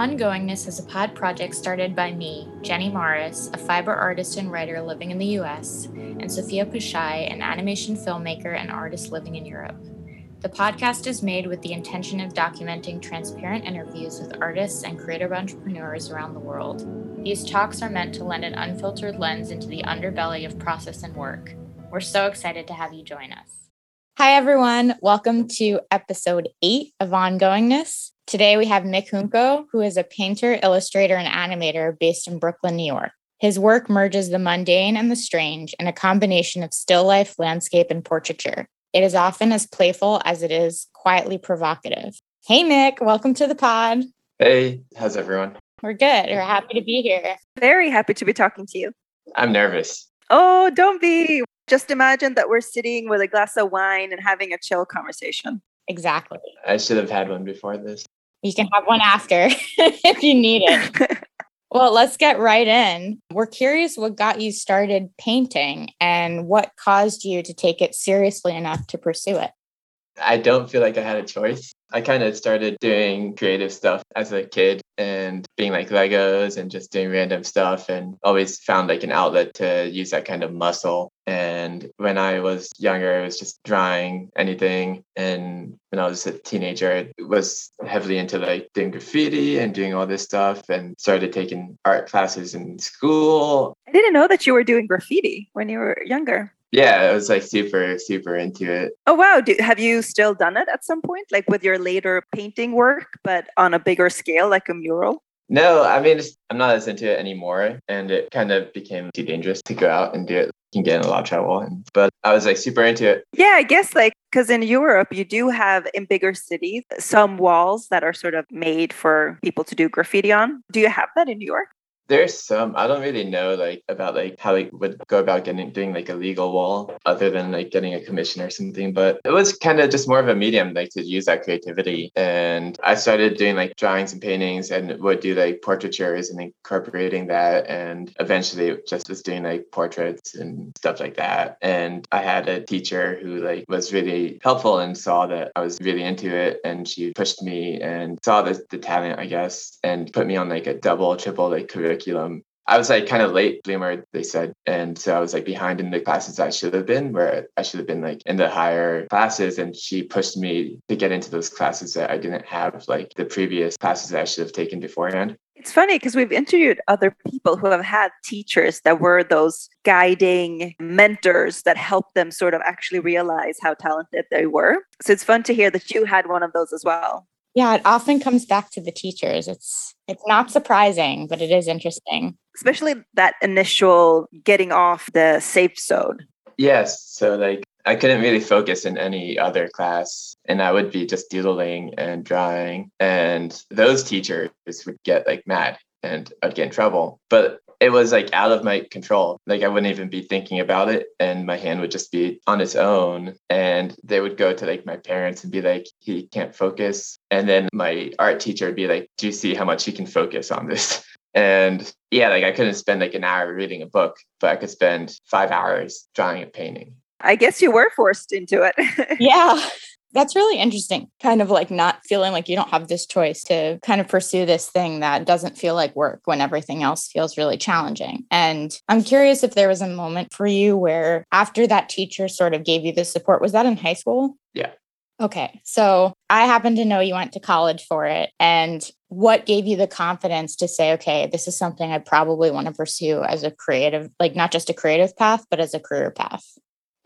Ongoingness is a pod project started by me, Jenny Morris, a fiber artist and writer living in the US, and Sophia Pashai, an animation filmmaker and artist living in Europe. The podcast is made with the intention of documenting transparent interviews with artists and creative entrepreneurs around the world. These talks are meant to lend an unfiltered lens into the underbelly of process and work. We're so excited to have you join us. Hi, everyone. Welcome to episode eight of Ongoingness. Today we have Mick Junco, who is a painter, illustrator, and animator based in Brooklyn, New York. His work merges the mundane and the strange in a combination of still life, landscape, and portraiture. It is often as playful as it is quietly provocative. Hey, Mick, welcome to the pod. Hey, how's everyone? We're good. We're happy to be here. Very happy to be talking to you. I'm nervous. Oh, don't be. Just imagine that we're sitting with a glass of wine and having a chill conversation. Exactly. I should have had one before this. You can have one after if you need it. Well, let's get right in. We're curious what got you started painting and what caused you to take it seriously enough to pursue it. I don't feel like I had a choice. I kind of started doing creative stuff as a kid and being like Legos and just doing random stuff and always found like an outlet to use that kind of muscle. And when I was younger, I was just drawing anything. And when I was a teenager, I was heavily into like doing graffiti and doing all this stuff and started taking art classes in school. I didn't know that you were doing graffiti when you were younger. Yeah, I was like super, super into it. Oh, wow. Do, have you still done it at some point, like with your later painting work, but on a bigger scale, like a mural? No, I mean, I'm not as into it anymore. And it kind of became too dangerous to go out and do it. You can get in a lot of trouble. But I was like super into it. Yeah, I guess like because in Europe, you do have in bigger cities some walls that are sort of made for people to do graffiti on. Do you have that in New York? There's some I don't really know like about like how they would go about getting doing like a legal wall other than like getting a commission or something. But it was kind of just more of a medium like to use that creativity. And I started doing like drawings and paintings and would do like portraitures and incorporating that. And eventually just was doing like portraits and stuff like that. And I had a teacher who like was really helpful and saw that I was really into it. And she pushed me and saw the, the talent, I guess, and put me on like a double, triple like curriculum curriculum. I was like kind of late bloomer, they said. And so I was like behind in the classes I should have been, where I should have been like in the higher classes. And she pushed me to get into those classes that I didn't have, like the previous classes that I should have taken beforehand. It's funny because we've interviewed other people who have had teachers that were those guiding mentors that helped them sort of actually realize how talented they were. So it's fun to hear that you had one of those as well. Yeah, it often comes back to the teachers. It's it's not surprising, but it is interesting. Especially that initial getting off the safe zone. Yes. So like I couldn't really focus in any other class and I would be just doodling and drawing and those teachers would get like mad and I'd get in trouble. But it was like out of my control. Like I wouldn't even be thinking about it and my hand would just be on its own. And they would go to like my parents and be like, he can't focus. And then my art teacher would be like, do you see how much he can focus on this? And yeah, like I couldn't spend like an hour reading a book, but I could spend five hours drawing and painting. I guess you were forced into it. yeah. That's really interesting. Kind of like not feeling like you don't have this choice to kind of pursue this thing that doesn't feel like work when everything else feels really challenging. And I'm curious if there was a moment for you where after that teacher sort of gave you the support, was that in high school? Yeah. Okay. So I happen to know you went to college for it. And what gave you the confidence to say, okay, this is something I probably want to pursue as a creative, like not just a creative path, but as a career path?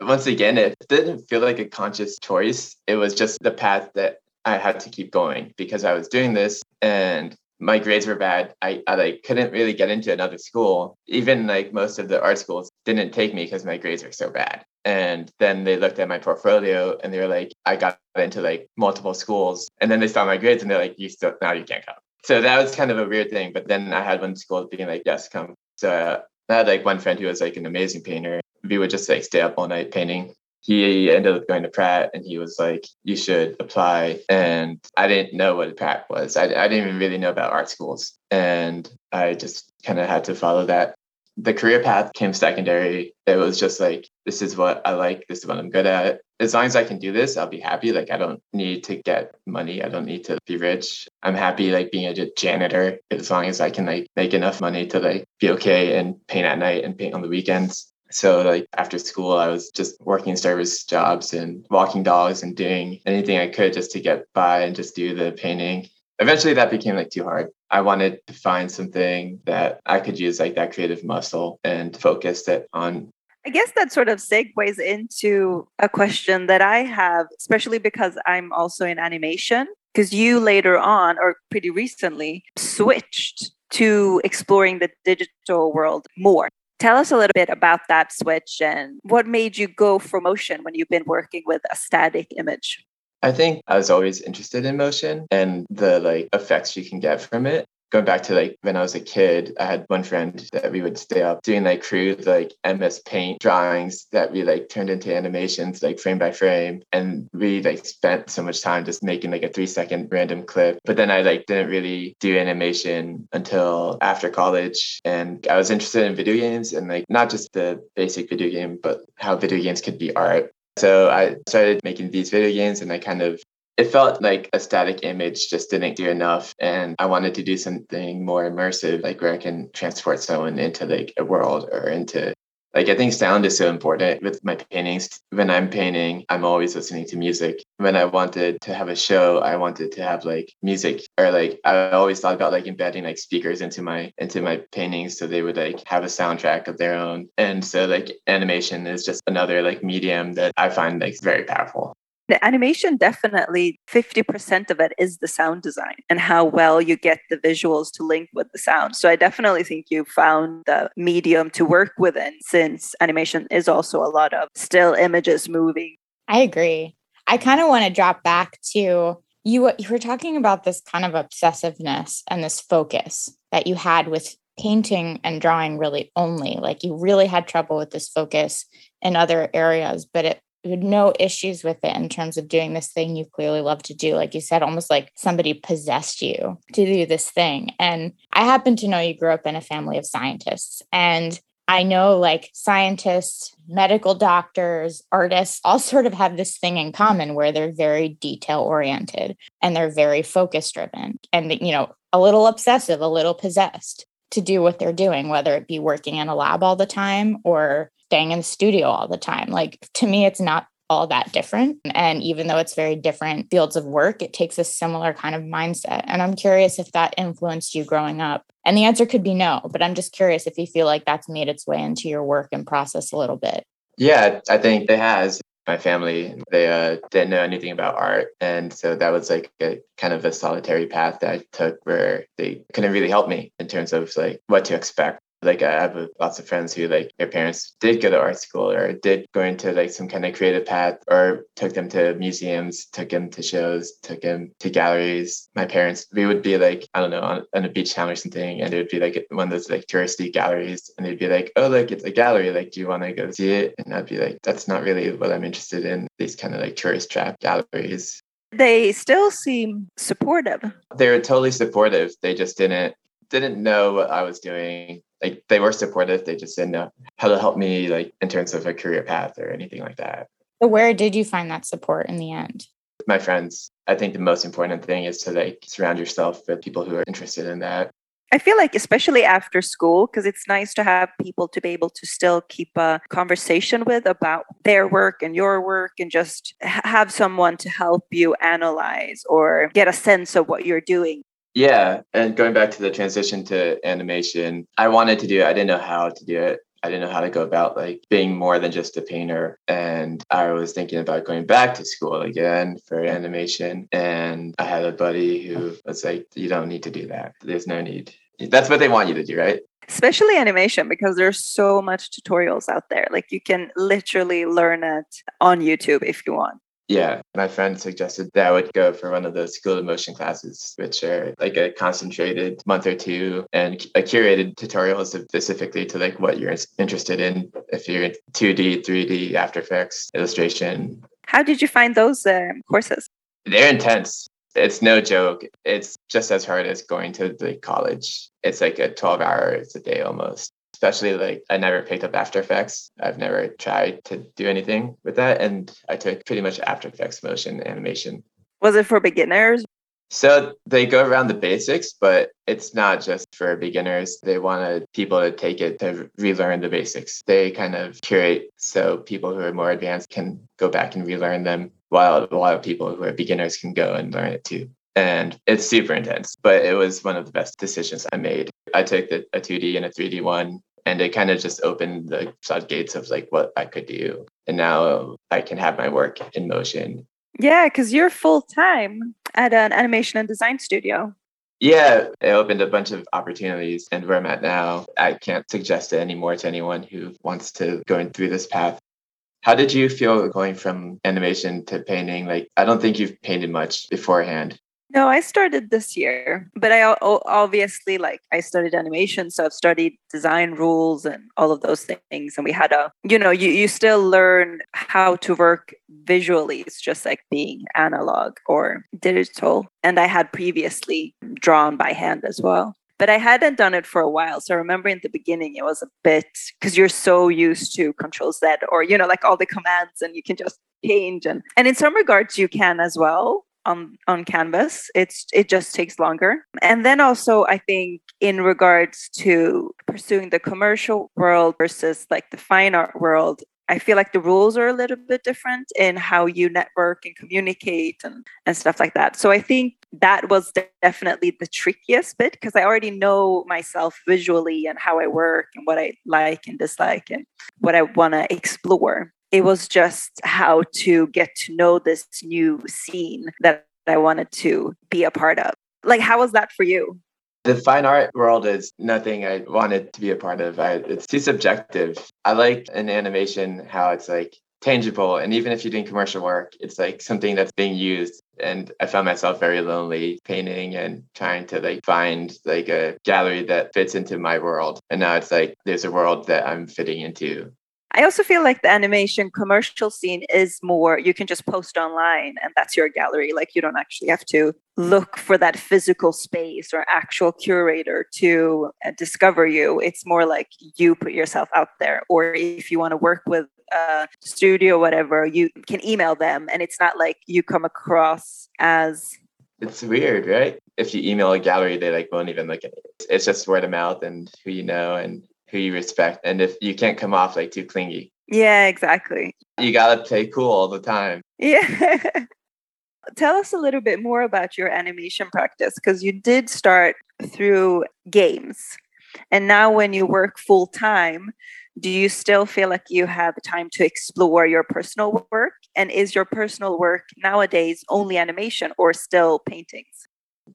Once again, it didn't feel like a conscious choice. It was just the path that I had to keep going because I was doing this and my grades were bad. I, I like couldn't really get into another school. Even like most of the art schools didn't take me because my grades were so bad. And then they looked at my portfolio and they were like, I got into like multiple schools. And then they saw my grades and they're like, you still now you can't come. So that was kind of a weird thing. But then I had one school being like, yes, come. So uh, I had like one friend who was like an amazing painter we would just like stay up all night painting. He ended up going to Pratt and he was like, you should apply. And I didn't know what Pratt was. I, I didn't even really know about art schools. And I just kind of had to follow that. the career path came secondary. It was just like, this is what I like. This is what I'm good at. As long as I can do this, I'll be happy. Like, I don't need to get money. I don't need to be rich. I'm happy, like, being a janitor as long as I can, like, make enough money to, like, be okay and paint at night and paint on the weekends. So like after school, I was just working service jobs and walking dogs and doing anything I could just to get by and just do the painting. Eventually that became like too hard. I wanted to find something that I could use like that creative muscle and focus it on. I guess that sort of segues into a question that I have, especially because I'm also in animation. Because you later on, or pretty recently, switched to exploring the digital world more. Tell us a little bit about that switch and what made you go for motion when you've been working with a static image. I think I was always interested in motion and the like effects you can get from it going back to like when I was a kid, I had one friend that we would stay up doing like crude like MS Paint drawings that we like turned into animations like frame by frame, and we like spent so much time just making like a three second random clip. But then I like didn't really do animation until after college, and I was interested in video games and like not just the basic video game, but how video games could be art. So I started making these video games and I kind of it felt like a static image just didn't do enough and i wanted to do something more immersive like where i can transport someone into like a world or into like i think sound is so important with my paintings. When i'm painting i'm always listening to music. When i wanted to have a show i wanted to have like music or like i always thought about like embedding like speakers into my into my paintings so they would like have a soundtrack of their own. And so like animation is just another like medium that i find like very powerful the animation definitely 50% of it is the sound design and how well you get the visuals to link with the sound. So I definitely think you found the medium to work within since animation is also a lot of still images moving. I agree. I kind of want to drop back to you you were talking about this kind of obsessiveness and this focus that you had with painting and drawing really only like you really had trouble with this focus in other areas but it no issues with it in terms of doing this thing you clearly love to do. Like you said, almost like somebody possessed you to do this thing. And I happen to know you grew up in a family of scientists. And I know like scientists, medical doctors, artists all sort of have this thing in common where they're very detail oriented and they're very focus driven and, you know, a little obsessive, a little possessed to do what they're doing, whether it be working in a lab all the time or staying in the studio all the time. Like to me, it's not all that different. And even though it's very different fields of work, it takes a similar kind of mindset. And I'm curious if that influenced you growing up. And the answer could be no, but I'm just curious if you feel like that's made its way into your work and process a little bit. Yeah, I think it has. My family, they uh, didn't know anything about art. And so that was like a kind of a solitary path that I took where they couldn't really help me in terms of like what to expect like I have lots of friends who like their parents did go to art school or did go into like some kind of creative path or took them to museums, took them to shows, took them to galleries. My parents, we would be like, I don't know, on, on a beach town or something, and it would be like one of those like touristy galleries. And they'd be like, oh, look, it's a gallery. Like, do you want to go see it? And I'd be like, that's not really what I'm interested in, these kind of like tourist trap galleries they still seem supportive. They were totally supportive. They just didn't didn't know what I was doing like they were supportive. They just didn't know how to help me like in terms of a career path or anything like that. So where did you find that support in the end? My friends. I think the most important thing is to like surround yourself with people who are interested in that. I feel like, especially after school, because it's nice to have people to be able to still keep a conversation with about their work and your work and just have someone to help you analyze or get a sense of what you're doing. Yeah, and going back to the transition to animation, I wanted to do it. I didn't know how to do it. I didn't know how to go about like being more than just a painter. And I was thinking about going back to school again for animation. And I had a buddy who was like, You don't need to do that. There's no need. That's what they want you to do, right? Especially animation, because there's so much tutorials out there. Like you can literally learn it on YouTube if you want. Yeah, my friend suggested that I would go for one of those school of motion classes, which are like a concentrated month or two and a curated tutorials specifically to like what you're interested in. If you're 2D, 3D, After Effects, illustration. How did you find those uh, courses? They're intense. It's no joke. It's just as hard as going to the college. It's like a 12 hours a day almost. Especially like I never picked up After Effects. I've never tried to do anything with that. And I took pretty much After Effects motion animation. Was it for beginners? So they go around the basics, but it's not just for beginners. They wanted people to take it to relearn the basics. They kind of curate so people who are more advanced can go back and relearn them, while a lot of people who are beginners can go and learn it too. And it's super intense, but it was one of the best decisions I made. I took the, a 2D and a 3D one, and it kind of just opened the floodgates of like what I could do. And now I can have my work in motion yeah, because you're full time at an animation and design studio. Yeah, it opened a bunch of opportunities. And where I'm at now, I can't suggest it anymore to anyone who wants to go through this path. How did you feel going from animation to painting? Like, I don't think you've painted much beforehand. No, I started this year, but I obviously like I studied animation, so I've studied design rules and all of those things. And we had a, you know, you you still learn how to work visually. It's just like being analog or digital. And I had previously drawn by hand as well but I hadn't done it for a while. So I remember in the beginning, it was a bit because you're so used to Control Z or, you know, like all the commands and you can just change. And, and in some regards, you can as well on on canvas. It's it just takes longer. And then also i think in regards to pursuing the commercial world versus like the fine art world I feel like the rules are a little bit different in how you network and communicate and, and stuff like that. So I think that was definitely the trickiest bit because I already know myself visually and how I work and what I like and dislike and what I want to explore it was just how to get to know this new scene that I wanted to be a part of. Like, how was that for you? The fine art world is nothing I wanted to be a part of. I, it's too subjective. I like in animation how it's like tangible. And even if you're doing commercial work, it's like something that's being used. And I found myself very lonely painting and trying to like find like a gallery that fits into my world. And now it's like there's a world that I'm fitting into. I also feel like the animation commercial scene is more, you can just post online and that's your gallery. Like you don't actually have to look for that physical space or actual curator to uh, discover you. It's more like you put yourself out there. Or if you want to work with a studio, whatever, you can email them and it's not like you come across as it's weird, right? If you email a gallery, they like won't even look at it. It's just word of mouth and who you know and who you respect and if you can't come off like too clingy. Yeah exactly. You gotta play cool all the time. Yeah. Tell us a little bit more about your animation practice because you did start through games and now when you work full time do you still feel like you have time to explore your personal work? And is your personal work nowadays only animation or still paintings?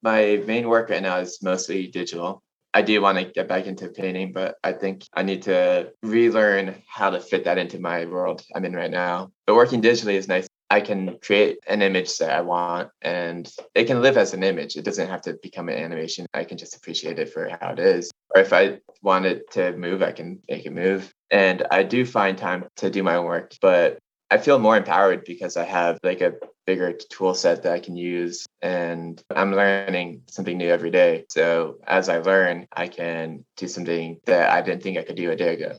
My main work right now is mostly digital I do want to get back into painting, but I think I need to relearn how to fit that into my world I'm in right now. But working digitally is nice. I can create an image that I want and it can live as an image. It doesn't have to become an animation. I can just appreciate it for how it is. Or if I want it to move, I can make it move. And I do find time to do my own work, but I feel more empowered because I have like a bigger tool set that I can use and I'm learning something new every day. So as I learn, I can do something that I didn't think I could do a day ago.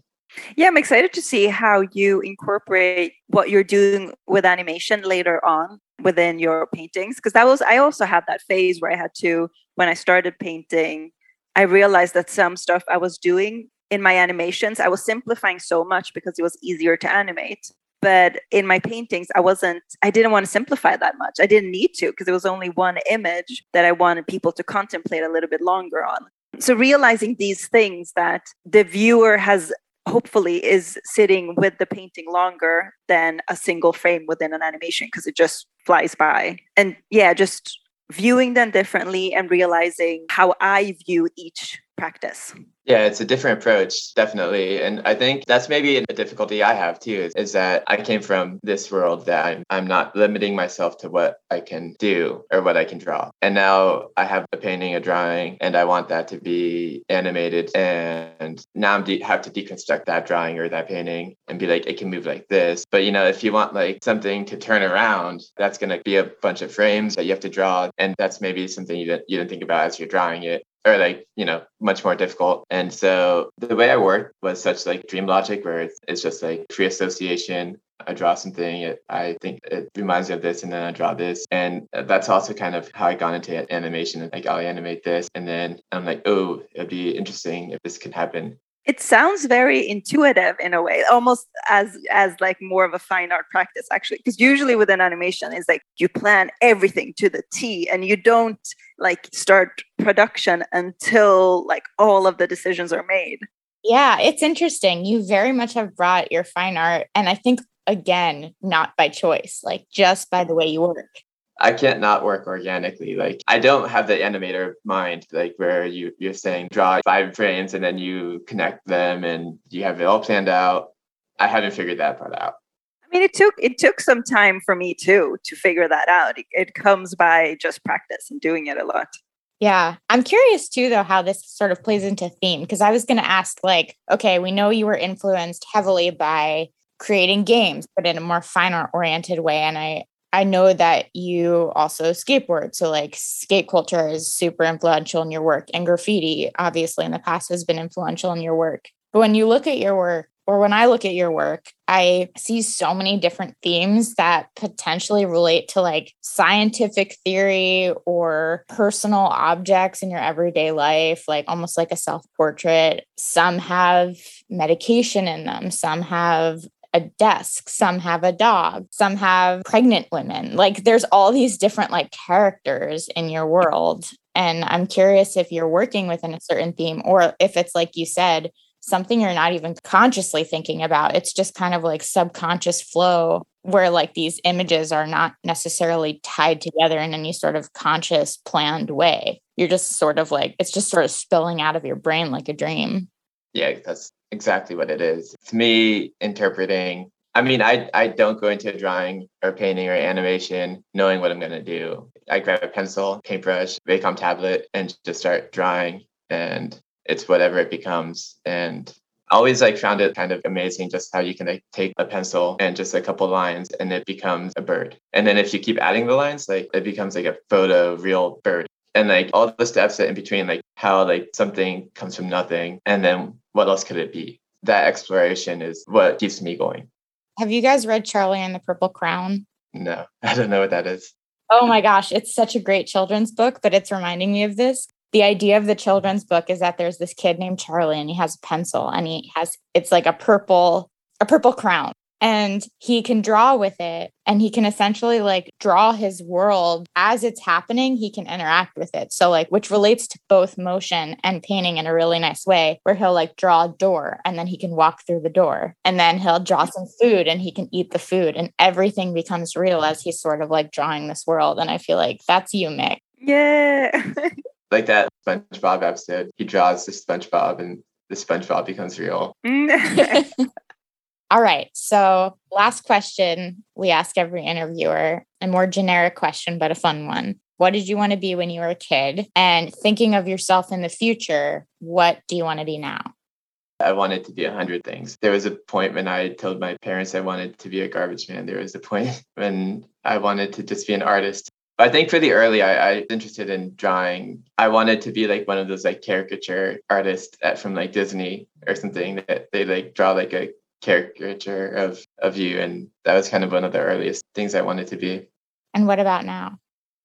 Yeah, I'm excited to see how you incorporate what you're doing with animation later on within your paintings because that was I also had that phase where I had to when I started painting I realized that some stuff I was doing in my animations I was simplifying so much because it was easier to animate but in my paintings i wasn't i didn't want to simplify that much. I didn't need to because it was only one image that i wanted people to contemplate a little bit longer on. So realizing these things that the viewer has hopefully is sitting with the painting longer than a single frame within an animation because it just flies by. And yeah just viewing them differently and realizing how i view each practice yeah, it's a different approach, definitely. And I think that's maybe a difficulty I have too, is, is that I came from this world that I'm, I'm not limiting myself to what I can do or what I can draw. And now I have a painting, a drawing, and I want that to be animated. And now I'm de- have to deconstruct that drawing or that painting and be like, it can move like this. But you know, if you want like something to turn around, that's going to be a bunch of frames that you have to draw. And that's maybe something you didn't, you didn't think about as you're drawing it. Or like you know much more difficult and so the way i work was such like dream logic where it's, it's just like free association I draw something, it, I think it reminds me of this, and then I draw this. And that's also kind of how I got into animation. Like, I'll animate this, and then I'm like, oh, it'd be interesting if this could happen. It sounds very intuitive in a way, almost as as like more of a fine art practice, actually. Because usually with an animation, is like you plan everything to the T, and you don't like start production until like all of the decisions are made. Yeah, it's interesting. You very much have brought your fine art, and I think again, not by choice, like just by the way you work. I can't not work organically. Like I don't have the animator mind, like where you you're saying draw five frames and then you connect them and you have it all planned out. I haven't figured that part out. I mean, it took it took some time for me too to figure that out. It, it comes by just practice and doing it a lot. Yeah. I'm curious too, though, how this sort of plays into theme. Because I was going to ask, like, okay, we know you were influenced heavily by creating games, but in a more fine art oriented way. And I, I know that you also skateboard. So, like, skate culture is super influential in your work, and graffiti, obviously, in the past has been influential in your work. But when you look at your work, or when I look at your work, I see so many different themes that potentially relate to like scientific theory or personal objects in your everyday life, like almost like a self portrait. Some have medication in them, some have a desk, some have a dog, some have pregnant women. Like there's all these different like characters in your world. And I'm curious if you're working within a certain theme or if it's like you said, something you're not even consciously thinking about. It's just kind of like subconscious flow where like these images are not necessarily tied together in any sort of conscious planned way. You're just sort of like it's just sort of spilling out of your brain like a dream. Yeah, that's exactly what it is. It's me interpreting. I mean, I, I don't go into drawing or painting or animation knowing what I'm going to do. I grab a pencil, paintbrush, Wacom tablet, and just start drawing. And it's whatever it becomes. And I always like found it kind of amazing just how you can like take a pencil and just a couple lines and it becomes a bird. And then if you keep adding the lines, like it becomes like a photo real bird. And like all the steps in between, like how like something comes from nothing and then what else could it be? That exploration is what keeps me going. Have you guys read Charlie and the Purple Crayon? No, I don't know what that is. Oh my gosh, it's such a great children's book, but it's reminding me of this. The idea of the children's book is that there's this kid named Charlie and he has a pencil and he has it's like a purple a purple crayon and he can draw with it and he can essentially like draw his world. As it's happening he can interact with it. So like which relates to both motion and painting in a really nice way where he'll like draw a door and then he can walk through the door. And then he'll draw some food and he can eat the food and everything becomes real as he's sort of like drawing this world. And i feel like that's you mick. Yeah. Like that spongebob episode he draws the spongebob and the SpongeBob becomes real. All right. So, last question we ask every interviewer, a more generic question, but a fun one. What did you want to be when you were a kid? And thinking of yourself in the future, what do you want to be now? I wanted to be a hundred things. There was a point when I told my parents I wanted to be a garbage man. There was a point when I wanted to just be an artist. I think for the early, I, I was interested in drawing. I wanted to be like one of those like caricature artists at, from like Disney or something that they like draw like a caricature of of you and that was kind of one of the earliest things i wanted to be. And what about now?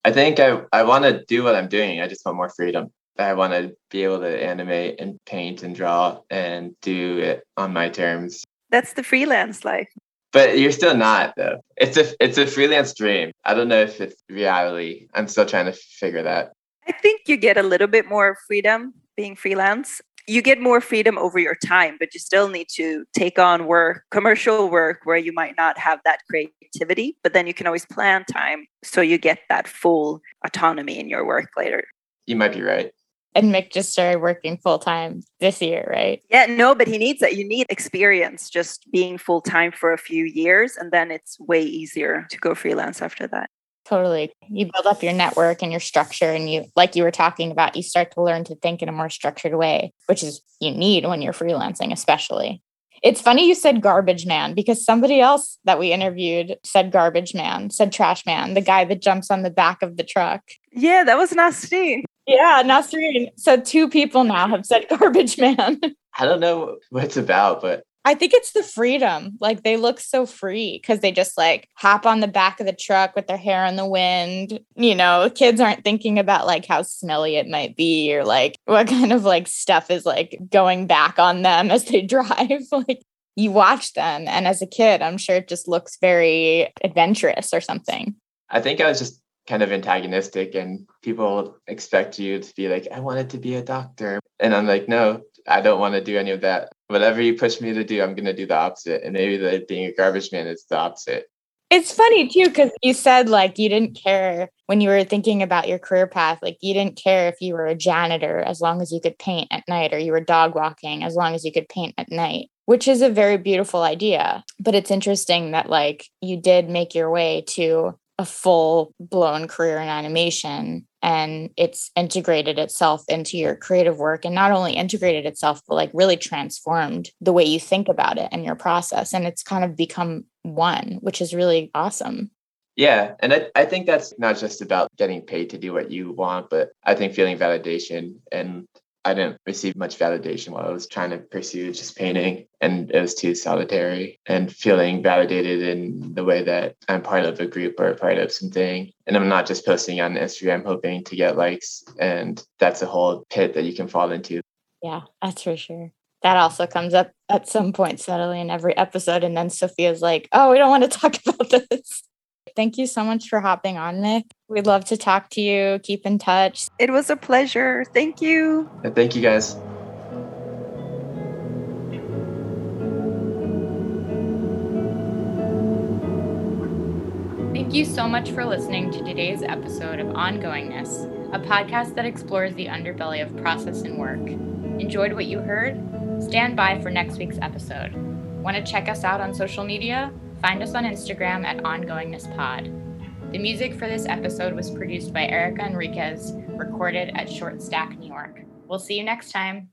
I think i, I want to do what i'm doing. I just want more freedom. I want to be able to animate and paint and draw and do it on my terms. That's the freelance life. But you're still not though. It's a it's a freelance dream. I don't know if it's reality. I'm still trying to figure that. I think you get a little bit more freedom being freelance you get more freedom over your time, but you still need to take on work, commercial work where you might not have that creativity, but then you can always plan time so you get that full autonomy in your work later. You might be right. And Mick just started working full time this year, right? Yeah, no, but he needs that. You need experience just being full time for a few years, and then it's way easier to go freelance after that. Totally. You build up your network and your structure, and you, like you were talking about, you start to learn to think in a more structured way, which is you need when you're freelancing, especially. It's funny you said garbage man because somebody else that we interviewed said garbage man, said trash man, the guy that jumps on the back of the truck. Yeah, that was nasty. Yeah, Nasreen. So two people now have said garbage man. I don't know what it's about, but I think it's the freedom. Like they look so free because they just like hop on the back of the truck with their hair in the wind. You know, kids aren't thinking about like how smelly it might be or like what kind of like stuff is like going back on them as they drive. like you watch them. And as a kid, I'm sure it just looks very adventurous or something. I think I was just kind of antagonistic and people expect you to be like, I wanted to be a doctor. And I'm like, no, I don't want to do any of that. Whatever you push me to do, I'm going to do the opposite. And maybe the being a garbage man is the opposite. It's funny too, because you said like you didn't care when you were thinking about your career path. Like you didn't care if you were a janitor as long as you could paint at night, or you were dog walking as long as you could paint at night, which is a very beautiful idea. But it's interesting that like you did make your way to a full blown career in animation and it's integrated itself into your creative work and not only integrated itself but like really transformed the way you think about it and your process and it's kind of become one which is really awesome. Yeah and I, I think that's not just about getting paid to do what you want but i think feeling validation and I didn't receive much validation while I was trying to pursue just painting, and it was too solitary. And feeling validated in the way that I'm part of a group or part of something, and I'm not just posting on Instagram hoping to get likes, and that's a whole pit that you can fall into. Yeah, that's for sure. That also comes up at some point subtly in every episode, and then Sophia's like, "Oh, we don't want to talk about this." Thank you so much for hopping on, Mick. We'd love to talk to you. Keep in touch. It was a pleasure. Thank you. Thank you, guys. Thank you so much for listening to today's episode of Ongoingness, a podcast that explores the underbelly of process and work. Enjoyed what you heard? Stand by for next week's episode. Want to check us out on social media? Find us on Instagram at OngoingnessPod. The music for this episode was produced by Erica Enriquez, recorded at Short Stack, New York. We'll see you next time.